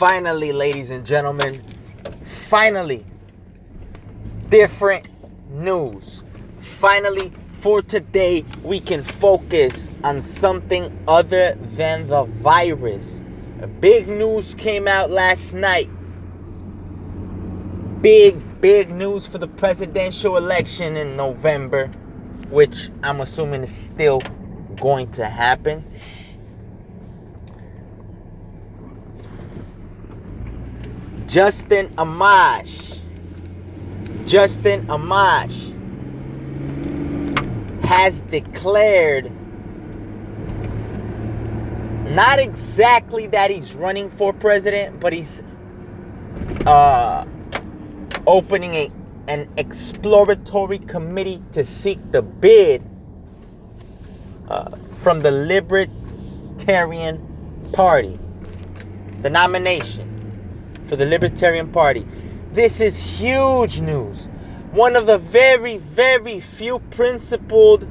Finally, ladies and gentlemen, finally, different news. Finally, for today, we can focus on something other than the virus. Big news came out last night. Big, big news for the presidential election in November, which I'm assuming is still going to happen. Justin Amash. Justin Amash has declared not exactly that he's running for president, but he's uh, opening a, an exploratory committee to seek the bid uh, from the Libertarian Party, the nomination for the Libertarian Party. This is huge news. One of the very, very few principled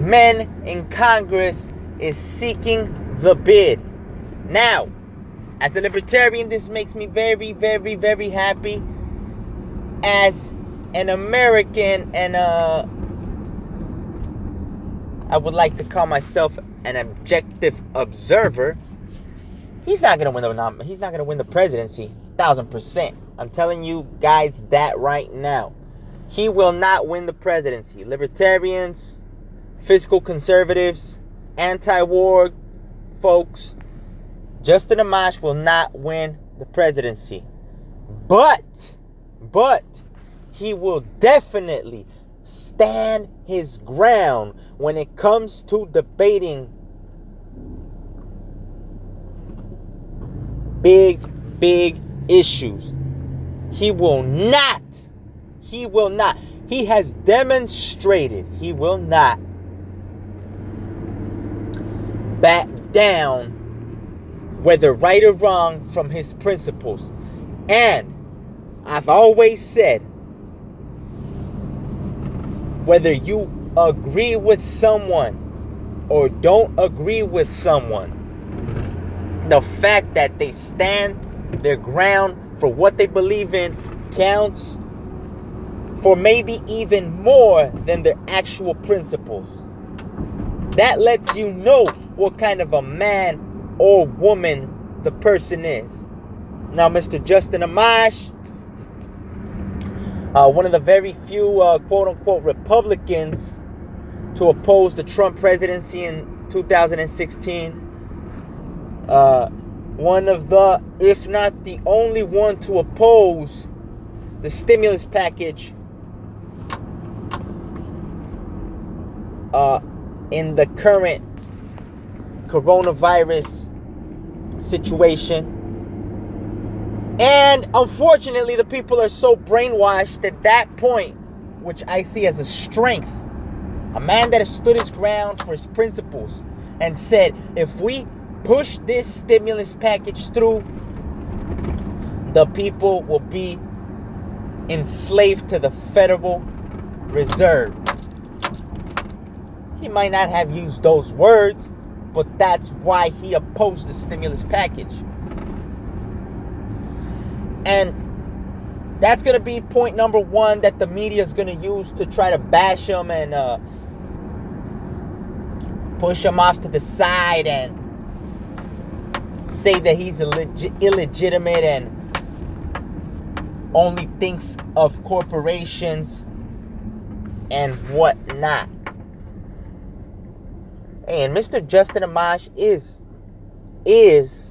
men in Congress is seeking the bid. Now, as a libertarian, this makes me very, very, very happy. As an American and uh, I would like to call myself an objective observer, he's not gonna win the nom- he's not gonna win the presidency, thousand percent. I'm telling you guys that right now. He will not win the presidency. Libertarians, fiscal conservatives, anti-war folks, Justin Amash will not win the presidency. But, but he will definitely stand his ground when it comes to debating big, big issues. He will not, he will not, he has demonstrated he will not back down, whether right or wrong, from his principles. And I've always said whether you agree with someone or don't agree with someone, the fact that they stand their ground for what they believe in counts for maybe even more than their actual principles. That lets you know what kind of a man or woman the person is. Now, Mr. Justin Amash uh, one of the very few uh, quote unquote Republicans to oppose the Trump presidency in 2016. Uh, one of the, if not the only one to oppose the stimulus package uh, in the current coronavirus situation. And unfortunately, the people are so brainwashed at that point, which I see as a strength. A man that has stood his ground for his principles and said, if we push this stimulus package through, the people will be enslaved to the Federal Reserve. He might not have used those words, but that's why he opposed the stimulus package. And that's going to be point number one that the media is going to use to try to bash him and uh, push him off to the side and say that he's illeg- illegitimate and only thinks of corporations and whatnot. And Mr. Justin Amash is is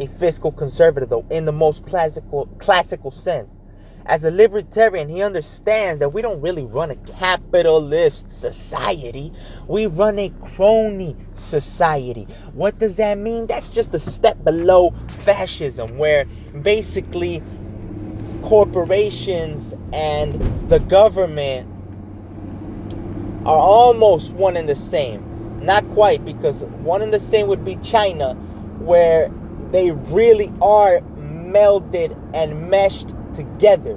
a fiscal conservative, though, in the most classical classical sense. As a libertarian, he understands that we don't really run a capitalist society. We run a crony society. What does that mean? That's just a step below fascism, where basically corporations and the government are almost one and the same. Not quite, because one and the same would be China, where they really are melded and meshed together.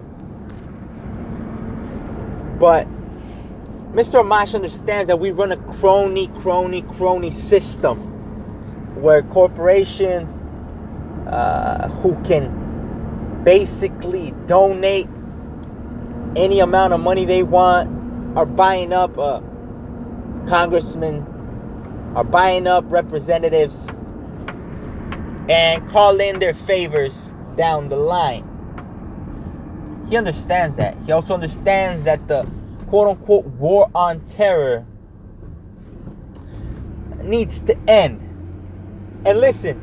But Mr. Amash understands that we run a crony, crony, crony system where corporations uh, who can basically donate any amount of money they want are buying up uh, congressmen, are buying up representatives, and call in their favors down the line. He understands that. He also understands that the quote unquote war on terror needs to end. And listen,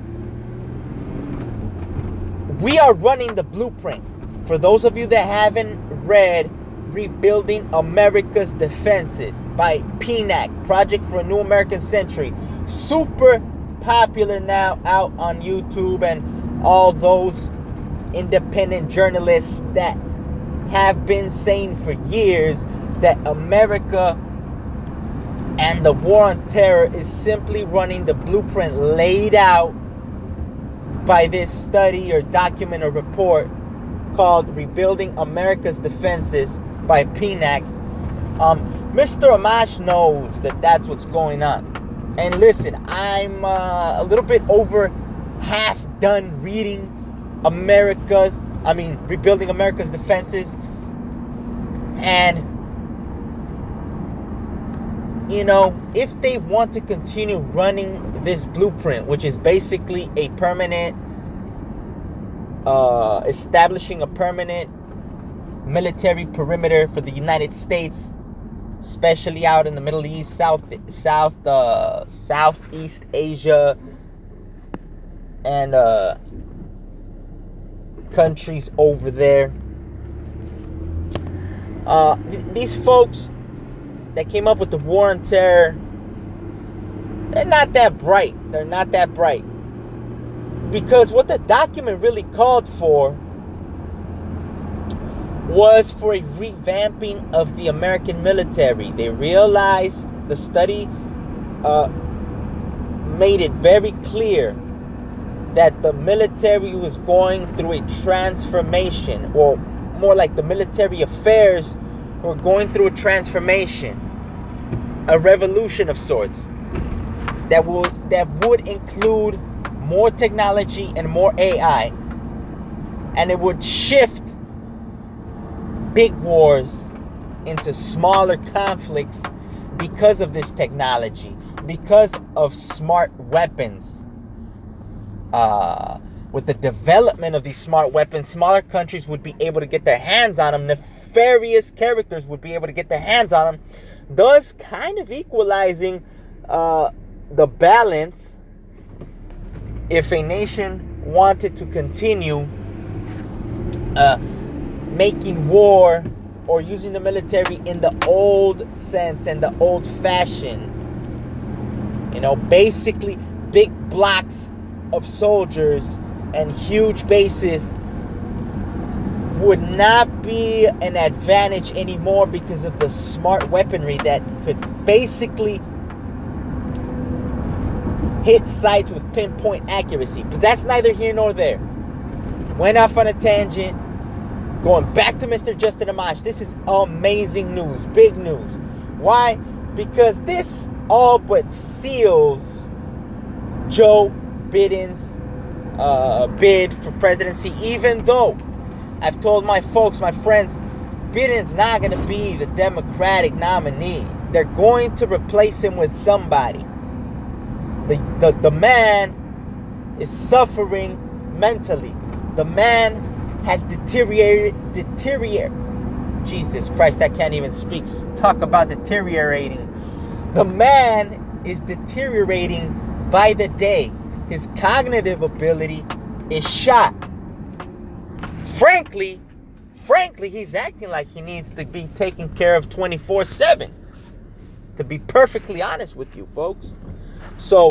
we are running the blueprint. For those of you that haven't read Rebuilding America's Defenses by PNAC, Project for a New American Century, super popular now out on YouTube and all those independent journalists that have been saying for years that America and the war on terror is simply running the blueprint laid out by this study or document or report called Rebuilding America's Defenses by PNAC. Um, Mr. Amash knows that that's what's going on. And listen, I'm uh, a little bit over half done reading America's, I mean, Rebuilding America's Defenses. And you know, if they want to continue running this blueprint, which is basically a permanent, uh, establishing a permanent military perimeter for the United States, especially out in the Middle East, South, South, uh, Southeast Asia, and uh, countries over there. Uh, th- these folks that came up with the war on terror, they're not that bright. They're not that bright. Because what the document really called for was for a revamping of the American military. They realized the study uh, made it very clear that the military was going through a transformation, or more like the military affairs were going through a transformation, a revolution of sorts that would that would include more technology and more AI, and it would shift big wars into smaller conflicts because of this technology, because of smart weapons. Uh, with the development of these smart weapons, smaller countries would be able to get their hands on them. Nefarious characters would be able to get their hands on them, thus kind of equalizing uh, the balance if a nation wanted to continue uh, making war or using the military in the old sense and the old fashion. You know, basically big blocks of soldiers and huge bases would not be an advantage anymore because of the smart weaponry that could basically hit sites with pinpoint accuracy. But that's neither here nor there. Went off on a tangent. Going back to Mr. Justin Amash, this is amazing news, big news. Why? Because this all but seals Joe Biden's uh, bid for presidency, even though I've told my folks, my friends, Biden's not going to be the Democratic nominee. They're going to replace him with somebody. The, the, the man is suffering mentally. The man has deteriorated, deteriorated. Jesus Christ, I can't even speak. Talk about deteriorating. The man is deteriorating by the day. His cognitive ability is shot. Frankly, frankly, he's acting like he needs to be taken care of 24 7. To be perfectly honest with you, folks. So,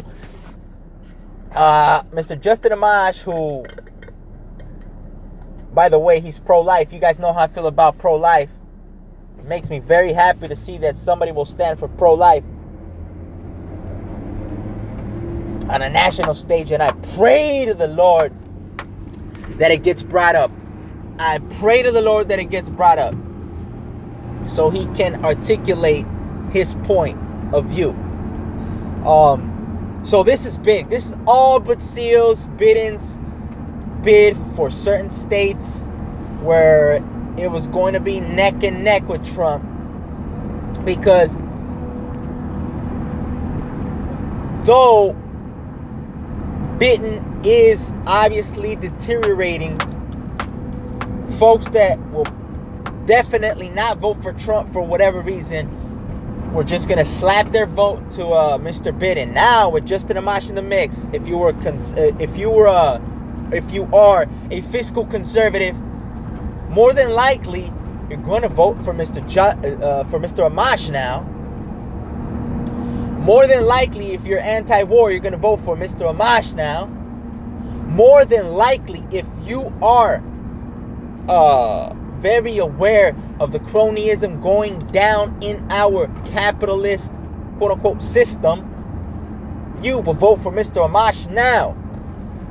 uh, Mr. Justin Amash, who by the way, he's pro life. You guys know how I feel about pro life. It makes me very happy to see that somebody will stand for pro life on a national stage. And I pray to the Lord that it gets brought up. I pray to the Lord that it gets brought up so he can articulate his point of view. Um, so this is big. This is all but seals Biden's bid for certain states where it was going to be neck and neck with Trump because though Biden is obviously deteriorating, folks that will definitely not vote for Trump for whatever reason we're just gonna slap their vote to uh, Mr. Biden. Now with Justin Amash in the mix, if you were cons- if you were uh, if you are a fiscal conservative, more than likely you're going to vote for Mr. Ju- uh, for Mr. Amash now. More than likely, if you're anti-war, you're going to vote for Mr. Amash now. More than likely, if you are uh, very aware of the cronyism going down in our capitalist quote unquote system, you will vote for Mr. Amash now.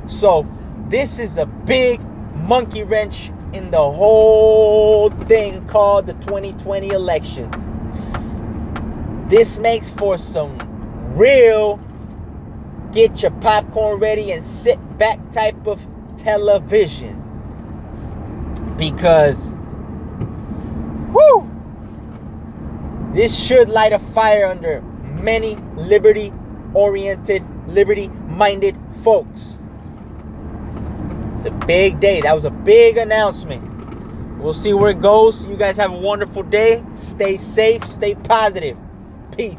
So, this is a big monkey wrench in the whole thing called the 2020 elections. This makes for some real get your popcorn ready and sit back type of television. Because, whoo, this should light a fire under many liberty oriented, liberty minded folks. It's a big day. That was a big announcement. We'll see where it goes. You guys have a wonderful day. Stay safe, stay positive. Peace.